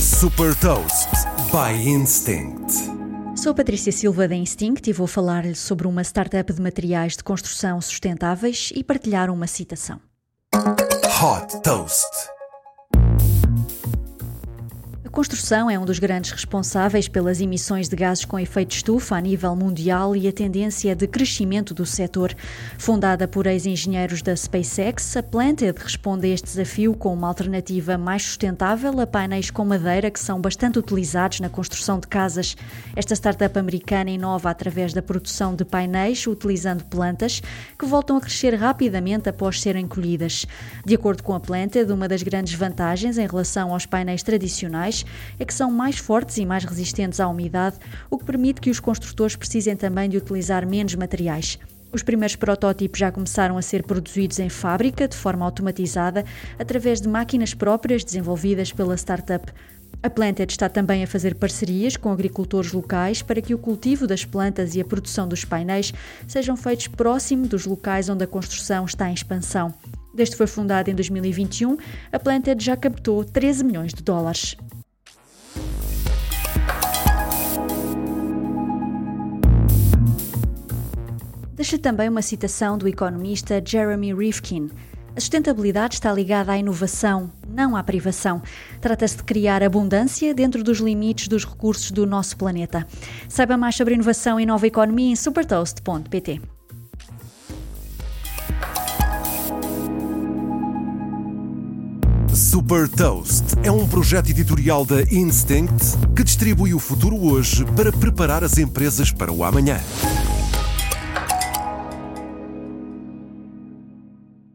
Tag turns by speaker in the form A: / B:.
A: Super Toast by Instinct.
B: Sou Patrícia Silva da Instinct e vou falar-lhe sobre uma startup de materiais de construção sustentáveis e partilhar uma citação.
A: Hot Toast.
B: Construção é um dos grandes responsáveis pelas emissões de gases com efeito estufa a nível mundial e a tendência de crescimento do setor. Fundada por ex-engenheiros da SpaceX, a Planted responde a este desafio com uma alternativa mais sustentável a painéis com madeira que são bastante utilizados na construção de casas. Esta startup americana inova através da produção de painéis utilizando plantas que voltam a crescer rapidamente após serem colhidas. De acordo com a Planted, uma das grandes vantagens em relação aos painéis tradicionais é que são mais fortes e mais resistentes à umidade, o que permite que os construtores precisem também de utilizar menos materiais. Os primeiros protótipos já começaram a ser produzidos em fábrica, de forma automatizada, através de máquinas próprias desenvolvidas pela startup. A Planted está também a fazer parcerias com agricultores locais para que o cultivo das plantas e a produção dos painéis sejam feitos próximo dos locais onde a construção está em expansão. Desde que foi fundada em 2021, a Planted já captou 13 milhões de dólares. Deixa também uma citação do economista Jeremy Rifkin. A sustentabilidade está ligada à inovação, não à privação. Trata-se de criar abundância dentro dos limites dos recursos do nosso planeta. Saiba mais sobre inovação e nova economia em supertoast.pt.
A: Super Toast é um projeto editorial da Instinct que distribui o futuro hoje para preparar as empresas para o amanhã.